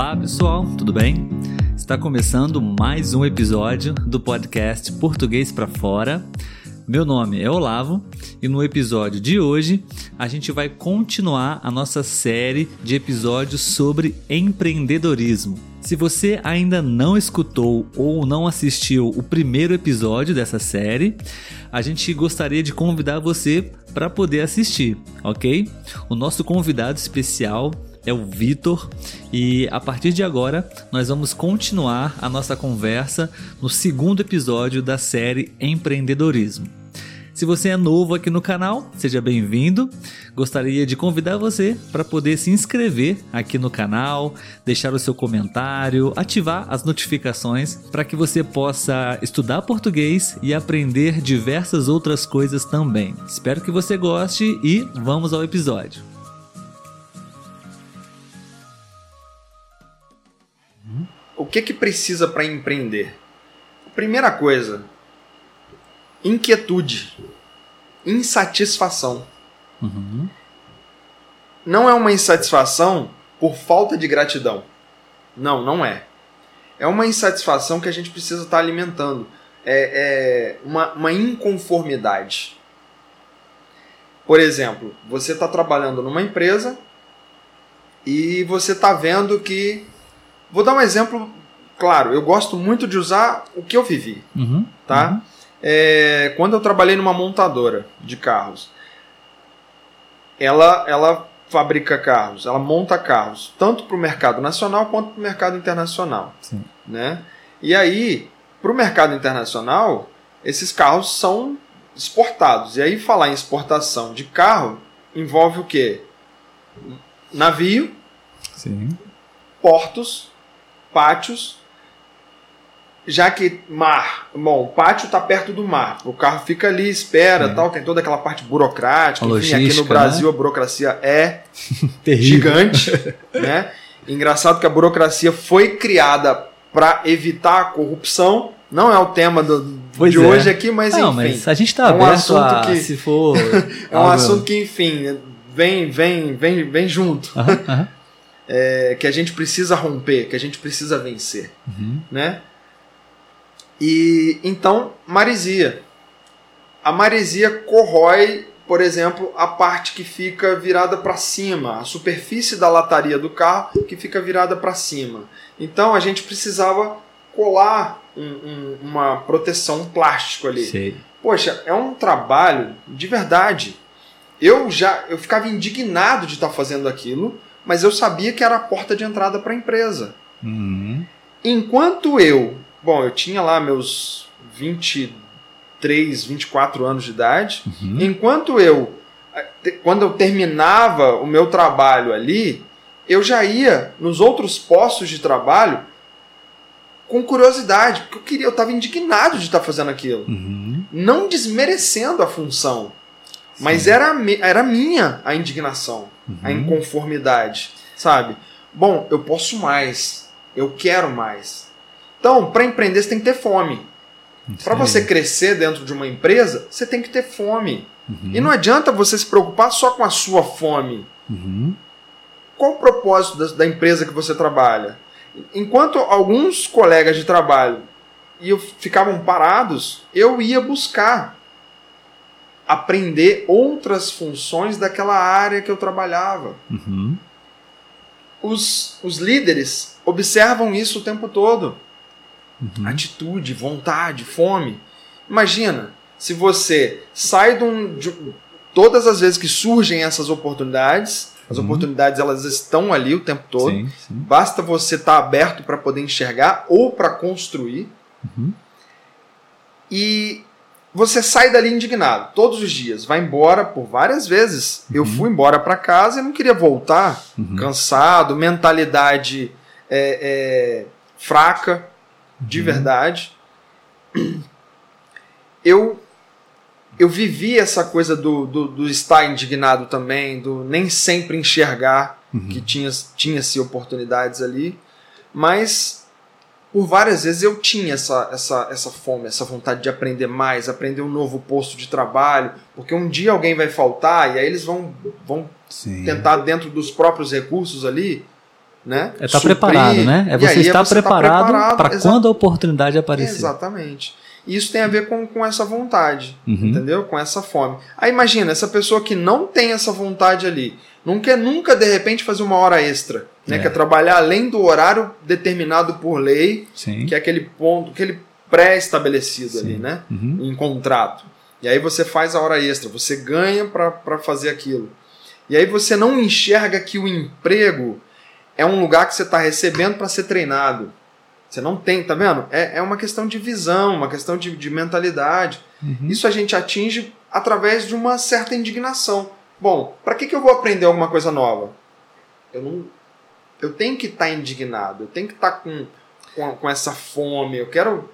Olá pessoal, tudo bem? Está começando mais um episódio do podcast Português para Fora. Meu nome é Olavo e no episódio de hoje a gente vai continuar a nossa série de episódios sobre empreendedorismo. Se você ainda não escutou ou não assistiu o primeiro episódio dessa série, a gente gostaria de convidar você para poder assistir, ok? O nosso convidado especial é o Vitor e a partir de agora nós vamos continuar a nossa conversa no segundo episódio da série Empreendedorismo. Se você é novo aqui no canal, seja bem-vindo. Gostaria de convidar você para poder se inscrever aqui no canal, deixar o seu comentário, ativar as notificações para que você possa estudar português e aprender diversas outras coisas também. Espero que você goste e vamos ao episódio. Que que precisa para empreender? Primeira coisa, inquietude, insatisfação. Uhum. Não é uma insatisfação por falta de gratidão. Não, não é. É uma insatisfação que a gente precisa estar alimentando. É, é uma, uma inconformidade. Por exemplo, você está trabalhando numa empresa e você está vendo que. Vou dar um exemplo claro. Eu gosto muito de usar o que eu vivi. Uhum. Tá? Uhum. É, quando eu trabalhei numa montadora de carros, ela, ela fabrica carros, ela monta carros, tanto para o mercado nacional quanto para o mercado internacional. Sim. Né? E aí, para o mercado internacional, esses carros são exportados. E aí, falar em exportação de carro envolve o quê? Navio, Sim. portos, pátios já que mar, bom, o pátio está perto do mar, o carro fica ali, espera, Sim. tal, tem toda aquela parte burocrática. Enfim, aqui no logística, Brasil a burocracia é gigante, né? Engraçado que a burocracia foi criada para evitar a corrupção. Não é o tema do, Pois de é. hoje aqui, mas Não, enfim. mas a gente tá é um aberto assunto a, que- se for... É um assunto que, enfim, vem, vem, vem, vem junto. Aham, aham. É, que a gente precisa romper, que a gente precisa vencer. Uhum. né? E então, maresia. A maresia corrói, por exemplo, a parte que fica virada para cima, a superfície da lataria do carro que fica virada para cima. Então a gente precisava colar um- um- uma proteção, um plástico ali. Sei. Poxa, é um trabalho de verdade. Eu já eu ficava indignado de estar fazendo aquilo, mas eu sabia que era a porta de entrada para a empresa. Uhum. Enquanto eu, bom, eu tinha lá meus 23, 24 anos de idade, Uhum. enquanto eu, quando eu terminava o meu trabalho ali, eu já ia nos outros postos de trabalho com curiosidade, porque eu queria, eu estava indignado de estar fazendo aquilo, Uhum. não desmerecendo a função, mas era, era minha a indignação a Uhum. inconformidade, sabe? Bom, eu posso mais, eu quero mais. Então, para empreender, você tem que ter fome. Para você crescer dentro de uma empresa, você tem que ter fome. Uhum. E não adianta você se preocupar só com a sua fome. Uhum. Qual o propósito da, da empresa que você trabalha? Enquanto alguns colegas de trabalho iam, ficavam parados, eu ia buscar aprender outras funções daquela área que eu trabalhava. Uhum. os, os líderes observam isso o tempo todo. Uhum. Atitude, vontade, fome. Imagina, se você sai de um. de todas as vezes que surgem essas oportunidades, as Uhum. oportunidades elas estão ali o tempo todo. Sim, sim. Basta você estar aberto para poder enxergar ou para construir. Uhum. E você sai dali indignado todos os dias, vai embora por várias vezes. Eu Uhum. fui embora para casa e não queria voltar Uhum. cansado, mentalidade é, é, fraca, de Uhum. verdade. Eu eu vivi essa coisa do, do, do estar indignado também, do nem sempre enxergar Uhum. que tinha, tinha-se oportunidades ali, mas por várias vezes eu tinha essa, essa, essa fome, essa vontade de aprender mais, aprender um novo posto de trabalho, porque um dia alguém vai faltar e aí eles vão, vão Sim. tentar, dentro dos próprios recursos ali, né? É estar tá preparado, né? É você estar é você preparado, preparado para quando a oportunidade aparecer. Exatamente. Isso tem a ver com, com essa vontade, uhum. entendeu? Com essa fome. Aí imagina, essa pessoa que não tem essa vontade ali, não quer nunca de repente fazer uma hora extra, né? É. Quer trabalhar além do horário determinado por lei, Sim. que é aquele ponto, aquele pré-estabelecido ali, né? Uhum. Em contrato. E aí você faz a hora extra, você ganha para fazer aquilo. E aí você não enxerga que o emprego é um lugar que você está recebendo para ser treinado. Você não tem, tá vendo? É, é uma questão de visão, uma questão de, de mentalidade. Uhum. Isso a gente atinge através de uma certa indignação. Bom, para que, que eu vou aprender alguma coisa nova? Eu não. Eu tenho que estar tá indignado, eu tenho que estar tá com, com, com, essa fome, eu quero.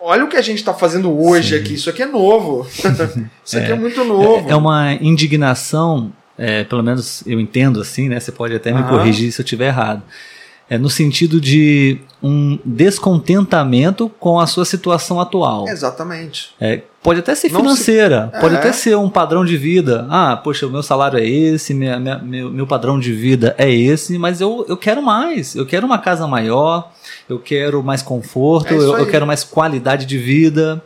Olha o que a gente está fazendo hoje Sim. aqui, isso aqui é novo. isso é, aqui é muito novo. É, é uma indignação, é, pelo menos eu entendo assim, né? Você pode até me corrigir se eu estiver errado é no sentido de um descontentamento com a sua situação atual. Exatamente. É, pode até ser financeira, se... pode é. até ser um padrão de vida. Ah, poxa, o meu salário é esse, minha, minha, meu, meu padrão de vida é esse, mas eu, eu quero mais. Eu quero uma casa maior, eu quero mais conforto, é eu, eu, quero mais qualidade de vida,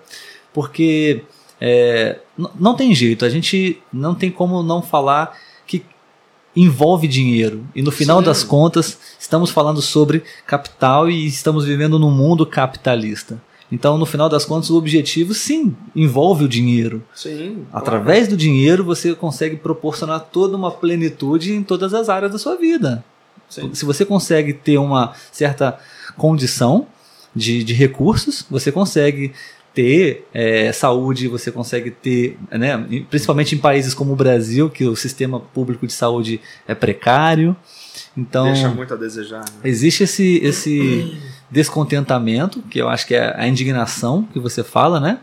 porque é, não tem jeito, a gente não tem como não falar envolve dinheiro. E no final Sim. das contas, estamos falando sobre capital e estamos vivendo num mundo capitalista. Então, no final das contas, o objetivo sim envolve o dinheiro. Sim. Através do dinheiro, você consegue proporcionar toda uma plenitude em todas as áreas da sua vida. Sim. Se você consegue ter uma certa condição de, de recursos, você consegue ter é, saúde, você consegue ter, né, principalmente em países como o Brasil, que o sistema público de saúde é precário. Então, Deixa muito a desejar. Né? Existe esse, esse descontentamento, que eu acho que é a indignação que você fala, né?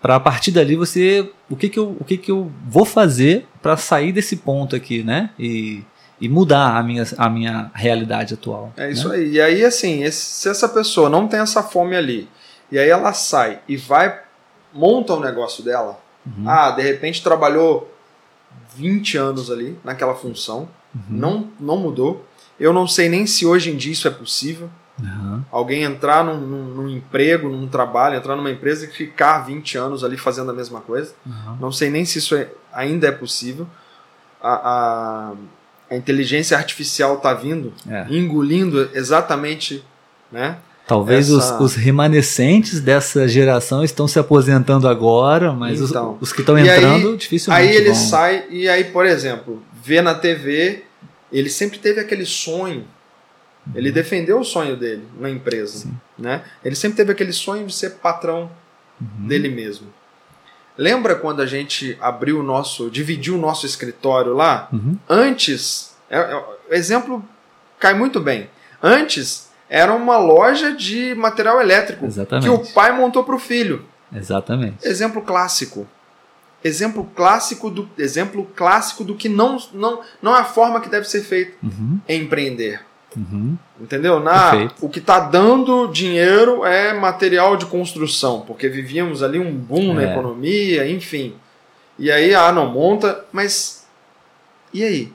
Para a partir dali você, o que que eu, o que que eu vou fazer para sair desse ponto aqui, né? E, e mudar a minha, a minha realidade atual. É isso né? aí. E aí, assim, esse, se essa pessoa não tem essa fome ali, e aí ela sai e vai, monta o negócio dela. Uhum. Ah, de repente trabalhou 20 anos ali naquela função, uhum. não, não mudou. Eu não sei nem se hoje em dia isso é possível. Uhum. Alguém entrar num, num, num, emprego, num trabalho, entrar numa empresa e ficar 20 anos ali fazendo a mesma coisa. Não sei nem se isso é, ainda é possível. A, a, a inteligência artificial está vindo, é. engolindo exatamente né, Talvez essa... os, os, remanescentes dessa geração estão se aposentando agora, mas então, os, os, que estão entrando aí, dificilmente. Aí ele vão. sai e aí, por exemplo, vê na TV, ele sempre teve aquele sonho. Ele defendeu o sonho dele na empresa, Sim. né? Ele sempre teve aquele sonho de ser patrão uhum. dele mesmo. Lembra quando a gente abriu o nosso, dividiu o nosso escritório lá? Uhum. Antes, é, é, o exemplo cai muito bem. Antes era uma loja de material elétrico Exatamente. que o pai montou para o filho. Exatamente. Exemplo clássico. Exemplo clássico do exemplo clássico do que não não não é a forma que deve ser feito uhum. empreender. Uhum. Entendeu? Na, o que está dando dinheiro é material de construção, porque vivíamos ali um boom é. na economia, enfim. E aí, ah, não monta, mas e aí?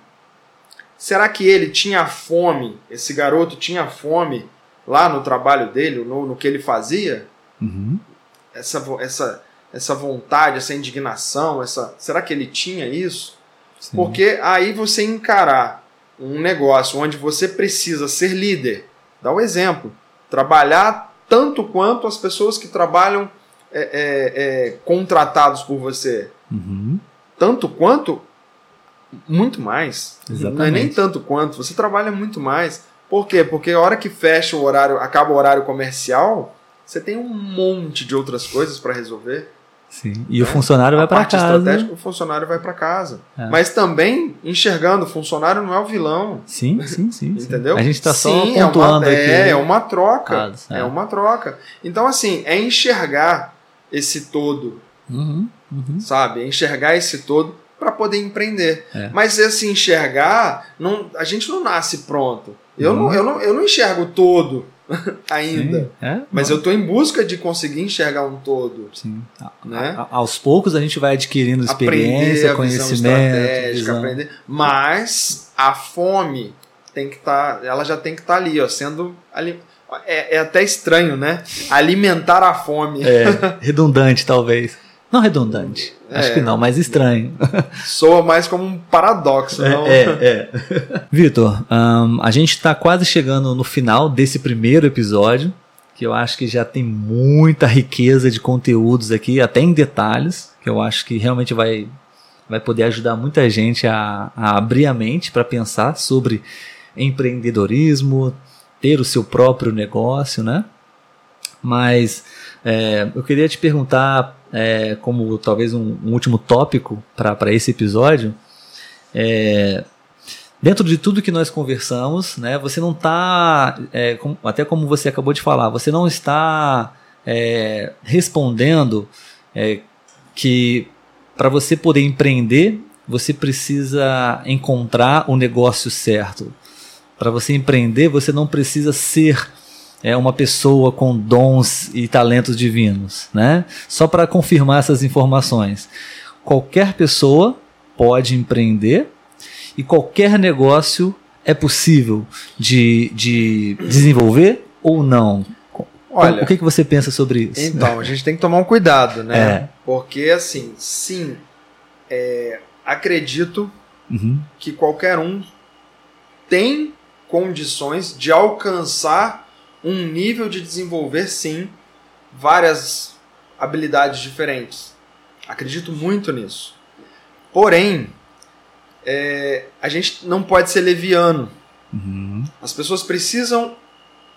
Será que ele tinha fome, esse garoto tinha fome lá no trabalho dele, no, no que ele fazia? Uhum. Essa, essa, essa vontade, essa indignação, essa, será que ele tinha isso? Sim. Porque aí você encarar um negócio onde você precisa ser líder, dá o um exemplo, trabalhar tanto quanto as pessoas que trabalham é, é, é, contratados por você. Uhum. Tanto quanto muito mais. Exatamente. Não é nem tanto quanto, você trabalha muito mais. Por quê? Porque a hora que fecha o horário, acaba o horário comercial, você tem um monte de outras coisas para resolver. Sim. E o funcionário vai para casa. Estratégica, o funcionário vai para casa. É. Mas também enxergando, o funcionário não é o vilão. Sim, sim, sim. Entendeu? A gente está só sim, pontuando é uma, aqui. É, é uma troca. é. é. uma troca. Então, assim, é enxergar esse todo. Uhum, uhum. Sabe? É enxergar esse todo para poder empreender. É. Mas esse enxergar, não, a gente não nasce pronto. Eu, uhum. não, eu, não, eu não enxergo todo ainda. É? Mas eu estou em busca de conseguir enxergar um todo. Sim. Né? A, aos poucos a gente vai adquirindo experiência, aprender, conhecimento. Visão. Aprender. Mas a fome tem que estar, tá, ela já tem que estar tá ali, ó, sendo ali, é, é, até estranho, né? Alimentar a fome. É, redundante talvez. Não redundante. É, Acho que não, mas estranho. Soa mais como um paradoxo, é, não? É, é. Vitor, um, a gente está quase chegando no final desse primeiro episódio, que eu acho que já tem muita riqueza de conteúdos aqui, até em detalhes, que eu acho que realmente vai, vai poder ajudar muita gente a, a abrir a mente para pensar sobre empreendedorismo, ter o seu próprio negócio, né? Mas é, eu queria te perguntar, é, como talvez um, um último tópico para esse episódio, é, dentro de tudo que nós conversamos, né, você não está, é, até como você acabou de falar, você não está é, respondendo é, que para você poder empreender, você precisa encontrar o negócio certo. Para você empreender, você não precisa ser é, uma pessoa com dons e talentos divinos, né? Só para confirmar essas informações. Qualquer pessoa pode empreender e qualquer negócio é possível de, de desenvolver ou não. Olha, o que, que você pensa sobre isso? Então, a gente tem que tomar um cuidado, né? É. Porque, assim, sim, é, acredito uhum. que qualquer um tem condições de alcançar um nível de desenvolver, sim, várias habilidades diferentes. Acredito muito nisso. Porém, é, a gente não pode ser leviano. Uhum. As pessoas precisam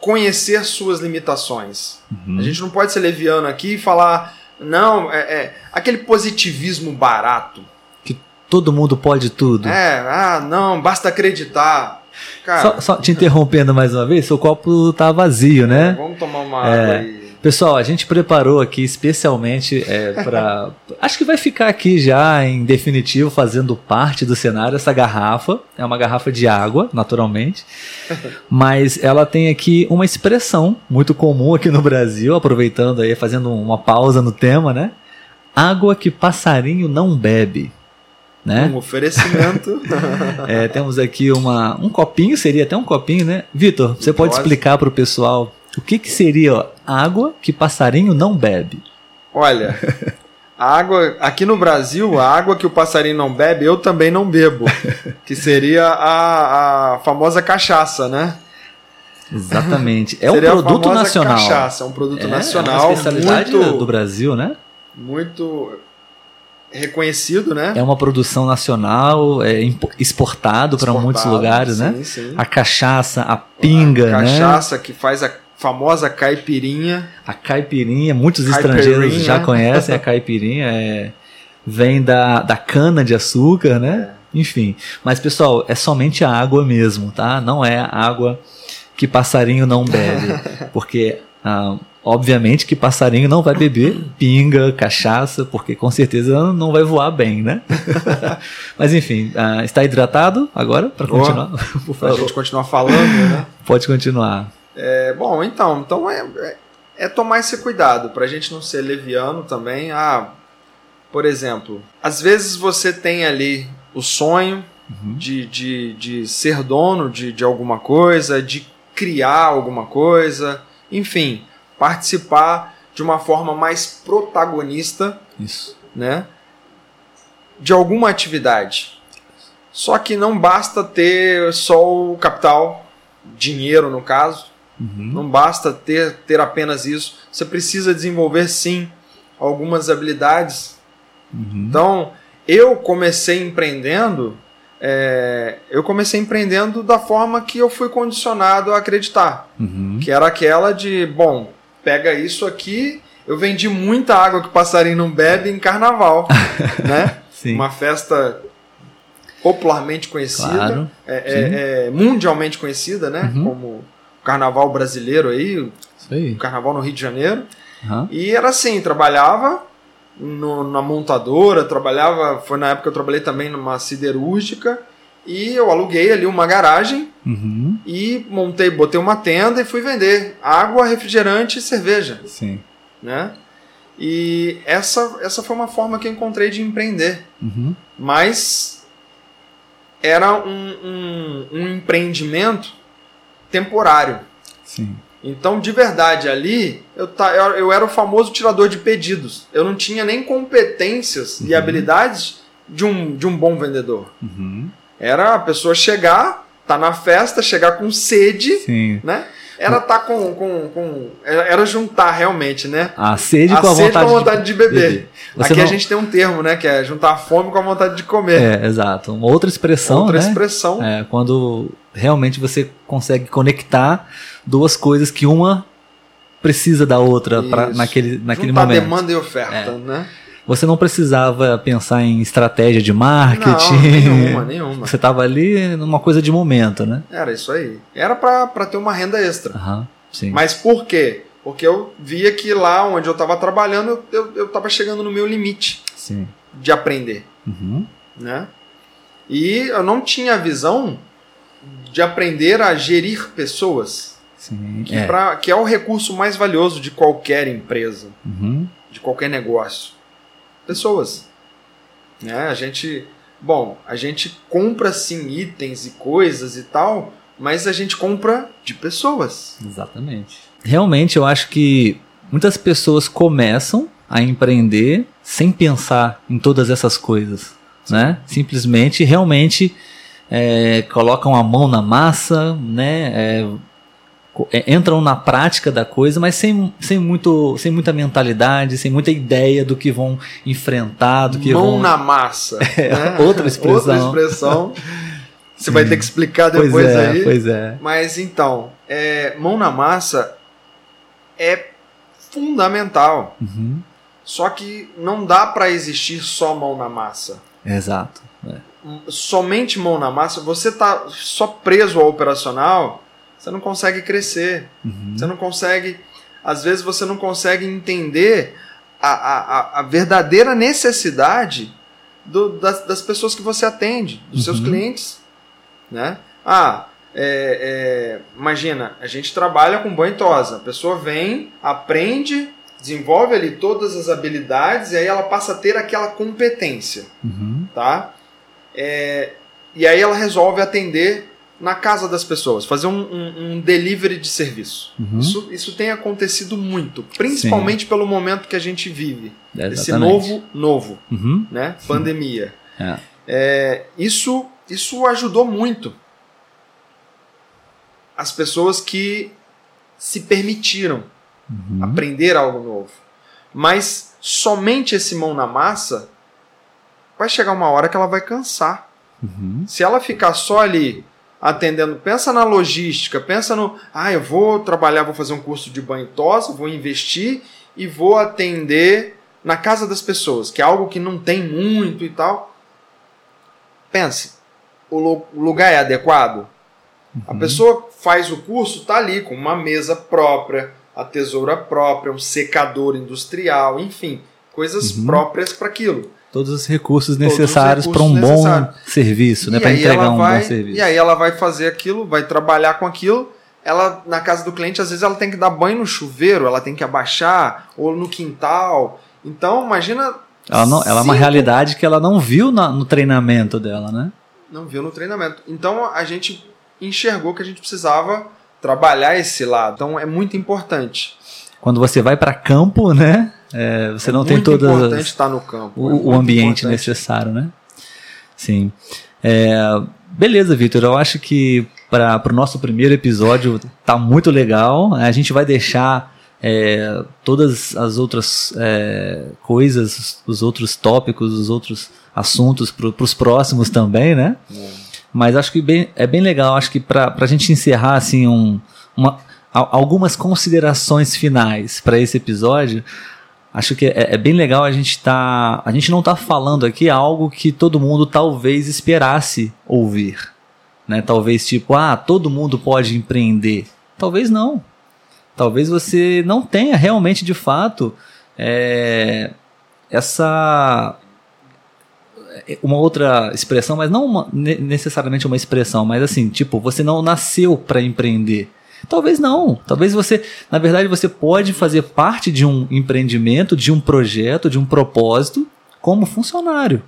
conhecer suas limitações. Uhum. A gente não pode ser leviano aqui e falar, não, é, é, aquele positivismo barato. Que todo mundo pode tudo. É, ah, não, basta acreditar. Cara, só, só, te interrompendo mais uma vez, seu copo tá vazio, né? Vamos tomar uma é. água aí. Pessoal, a gente preparou aqui especialmente é, para. acho que vai ficar aqui já em definitivo, fazendo parte do cenário, essa garrafa. É uma garrafa de água, naturalmente. Mas ela tem aqui uma expressão muito comum aqui no Brasil, aproveitando aí, fazendo uma pausa no tema, né? Água que passarinho não bebe. Né? Um oferecimento. é, temos aqui uma, um copinho, seria até um copinho, né? Vitor, você pode, pode explicar para o pessoal o que, que seria ó, água que passarinho não bebe? Olha, a água aqui no Brasil, a água que o passarinho não bebe, eu também não bebo, que seria a, a famosa cachaça, né? Exatamente. É um produto nacional. Cachaça, é um produto é, nacional. É uma especialidade muito, do Brasil, né? Muito reconhecido, né? É uma produção nacional, é exportado, para muitos lugares, né? sim, né? Sim. A cachaça, a pinga, a cachaça né? que faz a famosa caipirinha. A caipirinha, muitos estrangeiros já conhecem a caipirinha, é, vem da, da cana de açúcar, né? É. Enfim, mas pessoal, é somente a água mesmo, tá? Não é a água que passarinho não bebe, porque ah, Obviamente que passarinho não vai beber pinga, cachaça, porque com certeza não vai voar bem, né? Mas enfim, uh, está hidratado agora para continuar? Por favor. A gente continuar falando, né? Pode continuar. É, bom, então, então é, é, é tomar esse cuidado para a gente não ser leviano também. Ah, por exemplo, às vezes você tem ali o sonho uhum. de, de, de ser dono de, de alguma coisa, de criar alguma coisa, enfim participar de uma forma mais protagonista, Isso. né? De alguma atividade. Só que não basta ter só o capital, dinheiro no caso. Uhum. Não basta ter, ter apenas isso. Você precisa desenvolver sim algumas habilidades. Uhum. Então, eu comecei empreendendo. É, eu comecei empreendendo da forma que eu fui condicionado a acreditar, uhum. que era aquela de, bom, pega isso aqui. Eu vendi muita água que o passarinho não bebe em carnaval, né? Sim. Uma festa popularmente conhecida, claro. é, é, é, mundialmente conhecida, né? Uhum. Como o carnaval brasileiro aí, o carnaval no Rio de Janeiro. Uhum. E era assim, trabalhava no, na montadora, trabalhava, foi na época que eu trabalhei também numa siderúrgica, e eu aluguei ali uma garagem uhum. e montei, botei uma tenda e fui vender água, refrigerante e cerveja. Sim. Né? E essa, essa foi uma forma que eu encontrei de empreender. Uhum. Mas era um, um, um empreendimento temporário. Sim. Então, de verdade, ali eu, ta, eu, eu era o famoso tirador de pedidos. Eu não tinha nem competências e habilidades de um, de um bom vendedor. Uhum. Era a pessoa chegar, tá na festa, chegar com sede, Sim. né? Era tá com, com, com era, juntar realmente, né? A sede a com a sede vontade, com a vontade de, beber. beber. Aqui a não- gente tem um termo, né? Que é juntar a fome com a vontade de comer. É, exato. Uma outra expressão, Outra né? expressão. É, quando realmente você consegue conectar duas coisas que uma precisa da outra pra, naquele, naquele juntar momento. demanda e oferta, É. né? Você não precisava pensar em estratégia de marketing. Não, nenhuma, nenhuma. Você estava ali numa coisa de momento, né? Era isso aí. Era pra ter uma renda extra. Aham, sim. Mas por quê? Porque eu via que lá onde eu estava trabalhando, eu, eu, eu tava chegando no meu limite Sim. de aprender, Uhum. né? E eu não tinha a visão de aprender a gerir pessoas, Sim. que, é. pra- que é o recurso mais valioso de qualquer empresa, Uhum. de qualquer negócio. Pessoas. Né? A gente, bom, a gente compra sim itens e coisas e tal, mas a gente compra de pessoas. Exatamente. Realmente, eu acho que muitas pessoas começam a empreender sem pensar em todas essas coisas, né? Simplesmente, realmente é, colocam a mão na massa, né? É, entram na prática da coisa, mas sem, sem, muito, sem muita mentalidade, sem muita ideia do que vão enfrentar, do que Mão vão. na massa. né? outra expressão. Outra expressão. Você vai ter que explicar depois pois é, aí. pois é. Mas então, é, mão na massa é fundamental. Uhum. Só que não dá para existir só mão na massa. Exato. É. Somente mão na massa, você tá só preso ao operacional, você não consegue crescer. Uhum. Você não consegue. Às vezes você não consegue entender a, a, a- verdadeira necessidade do- das, das pessoas que você atende, dos seus Uhum. clientes. Né? Ah, é, é, imagina, a gente trabalha com banho e tosa. A pessoa vem, aprende, desenvolve ali todas as habilidades e aí ela passa a ter aquela competência Uhum. tá? É, e aí ela resolve atender na casa das pessoas, fazer um, um- um delivery de serviço. Uhum. Isso, isso tem acontecido muito, principalmente pelo momento que a gente vive, esse novo novo, Uhum. né? Pandemia. É. É, isso isso ajudou muito as pessoas que se permitiram Uhum. aprender algo novo. Mas somente esse mão na massa vai chegar uma hora que ela vai cansar. Uhum. Se ela ficar só ali atendendo, pensa na logística, pensa no, ah, eu vou trabalhar, vou fazer um curso de banho e tosa, vou investir e vou atender na casa das pessoas, que é algo que não tem muito e tal. Pense, o lu- o lugar é adequado? A Uhum. pessoa faz o curso, tá ali com uma mesa própria, a tesoura própria, um secador industrial, enfim, coisas Uhum. próprias para aquilo. Todos os recursos Todos necessários para um bom necessários. serviço, né? Para entregar um vai, bom serviço. E aí ela vai fazer aquilo, vai trabalhar com aquilo. Ela, na casa do cliente, às vezes ela tem que dar banho no chuveiro, ela tem que abaixar, ou no quintal. Então, imagina. Ela, não, ela é uma realidade que ela não viu na- no treinamento dela, né? Não viu no treinamento. Então a gente enxergou que a gente precisava trabalhar esse lado. Então é muito importante. Quando você vai para campo, né? É, você não tem as- importante estar no campo. é o, o muito ambiente importante. necessário, né? Sim. É, beleza, Vitor. Eu acho que para o nosso primeiro episódio tá muito legal. A gente vai deixar é, todas as outras é, coisas, os outros tópicos, os outros assuntos para os próximos também, né? Mas acho que bem- é bem legal. Acho que para a gente encerrar assim um, uma, al- algumas considerações finais para esse episódio, acho que é, é bem legal a gente tá. A gente não tá falando aqui algo que todo mundo talvez esperasse ouvir. Né? Talvez tipo, ah, todo mundo pode empreender. Talvez não. Talvez você não tenha realmente de fato é, essa uma outra expressão, mas não uma- ne- necessariamente uma expressão, mas assim, tipo, você não nasceu para empreender. Talvez não. Talvez você, na verdade, você pode fazer parte de um empreendimento, de um projeto, de um propósito como funcionário.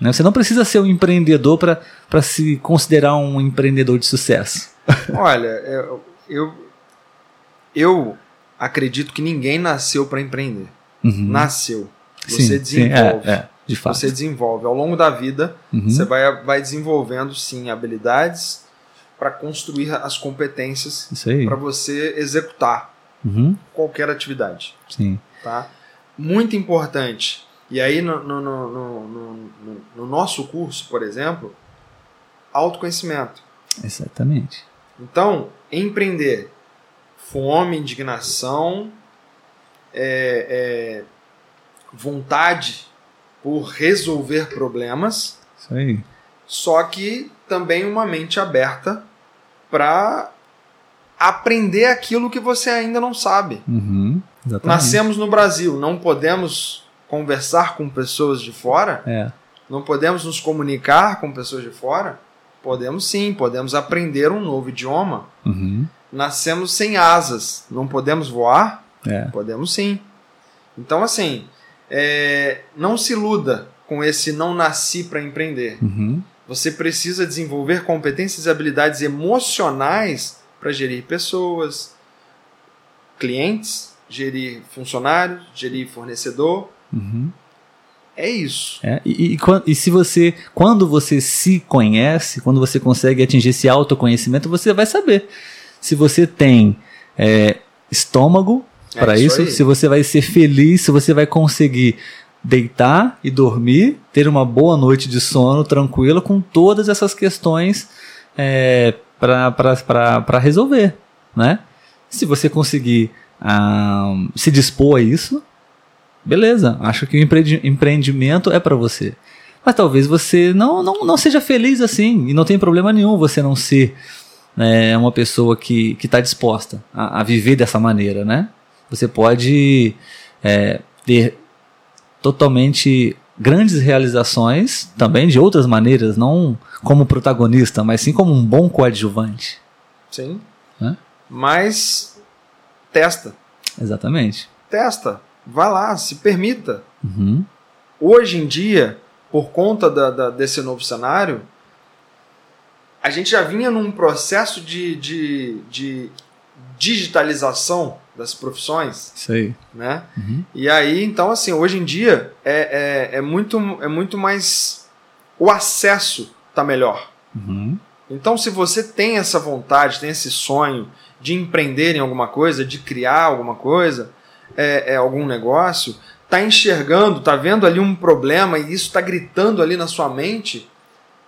Né? Você não precisa ser um empreendedor para se considerar um empreendedor de sucesso. Olha, eu, eu, eu acredito que ninguém nasceu para empreender. Uhum. Nasceu. Você Sim, sim, desenvolve. é, é, de fato. Você desenvolve. Ao longo da vida, Uhum. você vai, vai desenvolvendo, sim, habilidades para construir as competências para você executar Uhum. qualquer atividade. Sim. Tá? Muito importante. E aí, no, no, no- no nosso curso, por exemplo, autoconhecimento. Exatamente. Então, empreender, fome, indignação, é, é, vontade por resolver problemas, Isso aí. só que também uma mente aberta para aprender aquilo que você ainda não sabe. Uhum. Nascemos no Brasil, não podemos conversar com pessoas de fora, É. não podemos nos comunicar com pessoas de fora. Podemos sim, podemos aprender um novo idioma. Uhum. Nascemos sem asas, não podemos voar? É. Podemos sim. Então, assim, é, não se iluda com esse não nasci para empreender. Uhum. Você precisa desenvolver competências e habilidades emocionais para gerir pessoas, clientes, gerir funcionários, gerir fornecedor. Uhum. É isso. É, e, e e se você, quando você se conhece, quando você consegue atingir esse autoconhecimento, você vai saber se você tem é, estômago É para isso isso, se você vai ser feliz, se você vai conseguir deitar e dormir, ter uma boa noite de sono tranquila com todas essas questões é, para resolver, né? Se você conseguir ah, se dispor a isso, beleza, acho que o empreendi- empreendimento é para você. Mas talvez você não, não, não seja feliz assim, e não tem problema nenhum você não ser né, uma pessoa que está disposta a, a viver dessa maneira, né? Você pode é, ter totalmente grandes realizações também de outras maneiras, não como protagonista, mas sim como um bom coadjuvante. Sim. Hã? Mas testa. Exatamente. Testa. Vai lá, se permita. Uhum. Hoje em dia, por conta da- da- desse novo cenário, a gente já vinha num processo de, de, de digitalização das profissões, Isso aí. né? Uhum. E aí, então, assim, hoje em dia é, é, é, muito, é muito mais. O acesso tá melhor. Uhum. Então, se você tem essa vontade, tem esse sonho de empreender em alguma coisa, de criar alguma coisa, é, é algum negócio, tá enxergando, tá vendo ali um problema e isso tá gritando ali na sua mente,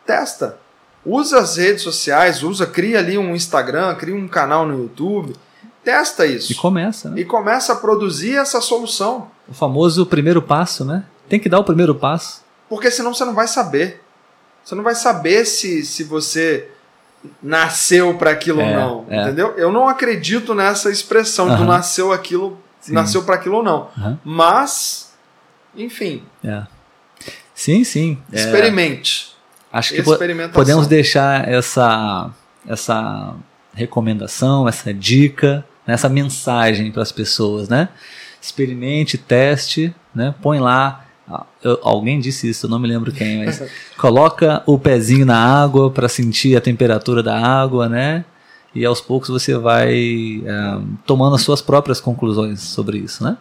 testa. Usa as redes sociais, usa, cria ali um Instagram, cria um canal no YouTube, testa isso. E começa, né? E começa a produzir essa solução. O famoso primeiro passo, né? Tem que dar o primeiro passo. Porque senão você não vai saber. Você não vai saber se, se você nasceu para aquilo É, ou não. é. Entendeu? Eu não acredito nessa expressão do Aham. nasceu aquilo, Sim. nasceu para aquilo ou não. Aham. Mas, enfim, É. Sim, sim. É, experimente. acho que podemos deixar essa, essa recomendação, essa dica, né, essa mensagem para as pessoas, né? Experimente, teste, né? Põe lá. ah, eu- alguém disse isso, eu não me lembro quem, mas coloca o pezinho na água para sentir a temperatura da água, né? E aos poucos você vai ah, tomando as suas próprias conclusões sobre isso, né?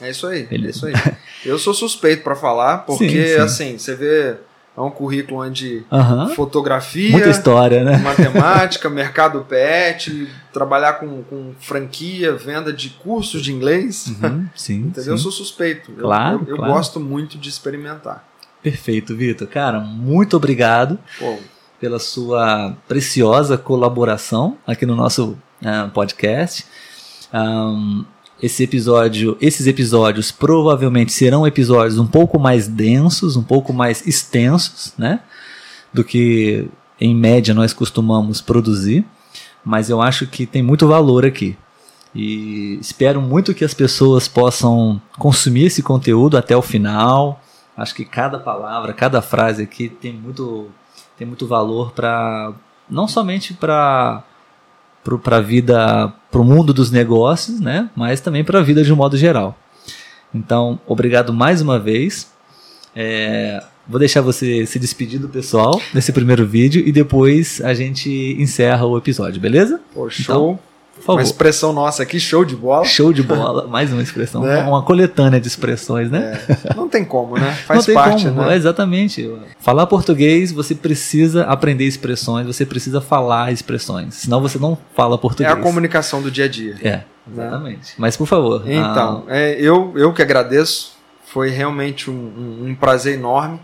É isso aí. É Beleza. isso aí. Eu sou suspeito para falar, porque Sim, sim. assim, você vê é um currículo onde Aham. fotografia, Muita história, né? matemática, mercado pet, trabalhar com, com franquia, venda de cursos de inglês. Uhum, sim, Entendeu? Eu sim. sou suspeito. Eu- Claro, eu, eu claro. gosto muito de experimentar. Perfeito, Vitor. Cara, muito obrigado Pô, pela sua preciosa colaboração aqui no nosso ah, podcast. Ahn, esse episódio, esses episódios provavelmente serão episódios um pouco mais densos, um pouco mais extensos, né? Do que em média nós costumamos produzir. Mas eu acho que tem muito valor aqui. E espero muito que as pessoas possam consumir esse conteúdo até o final. Acho que cada palavra, cada frase aqui tem muito, tem muito valor para não somente para para a vida, para o mundo dos negócios, né? Mas também para a vida de um modo geral. Então, obrigado mais uma vez. É, vou deixar você se despedir do pessoal nesse primeiro vídeo e depois a gente encerra o episódio, beleza? Show. Então, por. Uma expressão nossa aqui, show de bola. Show de bola, mais uma expressão, Né? uma coletânea de expressões, né? É, não tem como, né? Faz parte, como, né? é, exatamente. Falar português, você precisa aprender expressões, você precisa falar expressões, senão você não fala É português. a comunicação do dia a dia. É, exatamente. Mas por favor. Então, é, eu, eu que agradeço. Foi realmente um, um- um prazer enorme.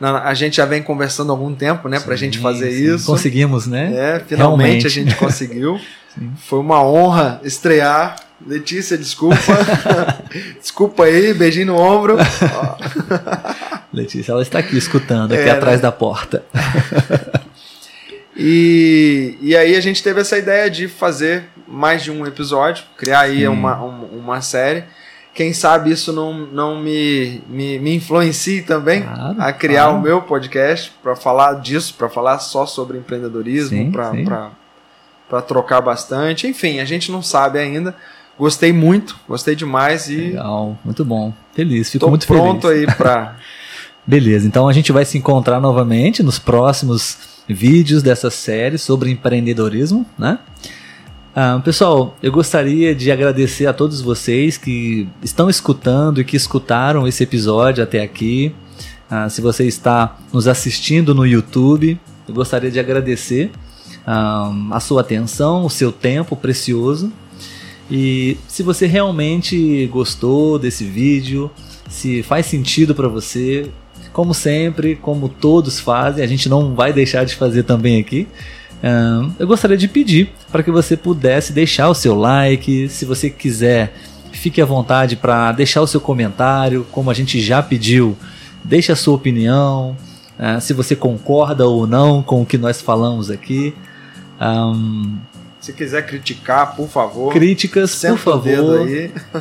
A gente já vem conversando há algum tempo, né, ah, pra gente fazer sim. isso. Conseguimos, né? É, finalmente Realmente. a gente conseguiu. Foi uma honra estrear. Letícia, desculpa. desculpa aí, beijinho no ombro. Letícia, ela está aqui escutando, aqui É, atrás né? da porta. E, e aí a gente teve essa ideia de fazer mais de um episódio, criar aí uma, um- uma série. Quem sabe isso não, não me, me, me influencie também Claro, a criar claro. o meu podcast para falar disso, para falar só sobre empreendedorismo, para trocar bastante. Enfim, a gente não sabe ainda. Gostei muito, gostei demais e Legal, muito bom. Feliz, fico muito pronto feliz. aí para Beleza, então a gente vai se encontrar novamente nos próximos vídeos dessa série sobre empreendedorismo, né? Ah, pessoal, eu gostaria de agradecer a todos vocês que estão escutando e que escutaram esse episódio até aqui. Ah, se você está nos assistindo no YouTube, eu gostaria de agradecer ah, a sua atenção, o seu tempo precioso. E se você realmente gostou desse vídeo, se faz sentido para você, como sempre, como todos fazem, a gente não vai deixar de fazer também aqui. Eu gostaria de pedir para que você pudesse deixar o seu like, se você quiser, fique à vontade para deixar o seu comentário, como a gente já pediu, deixe a sua opinião, ah, se você concorda ou não com o que nós falamos aqui. Ahn, se quiser criticar, por favor, críticas, por favor,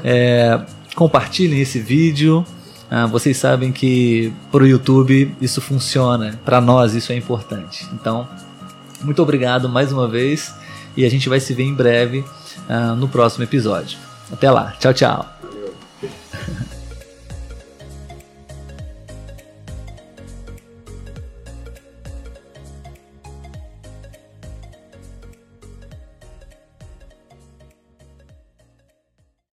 é, compartilhem esse vídeo. Ah, vocês sabem que para o YouTube isso funciona, para nós isso é importante. Então, muito obrigado mais uma vez e a gente vai se ver em breve ah, no próximo episódio. Até lá, tchau, tchau.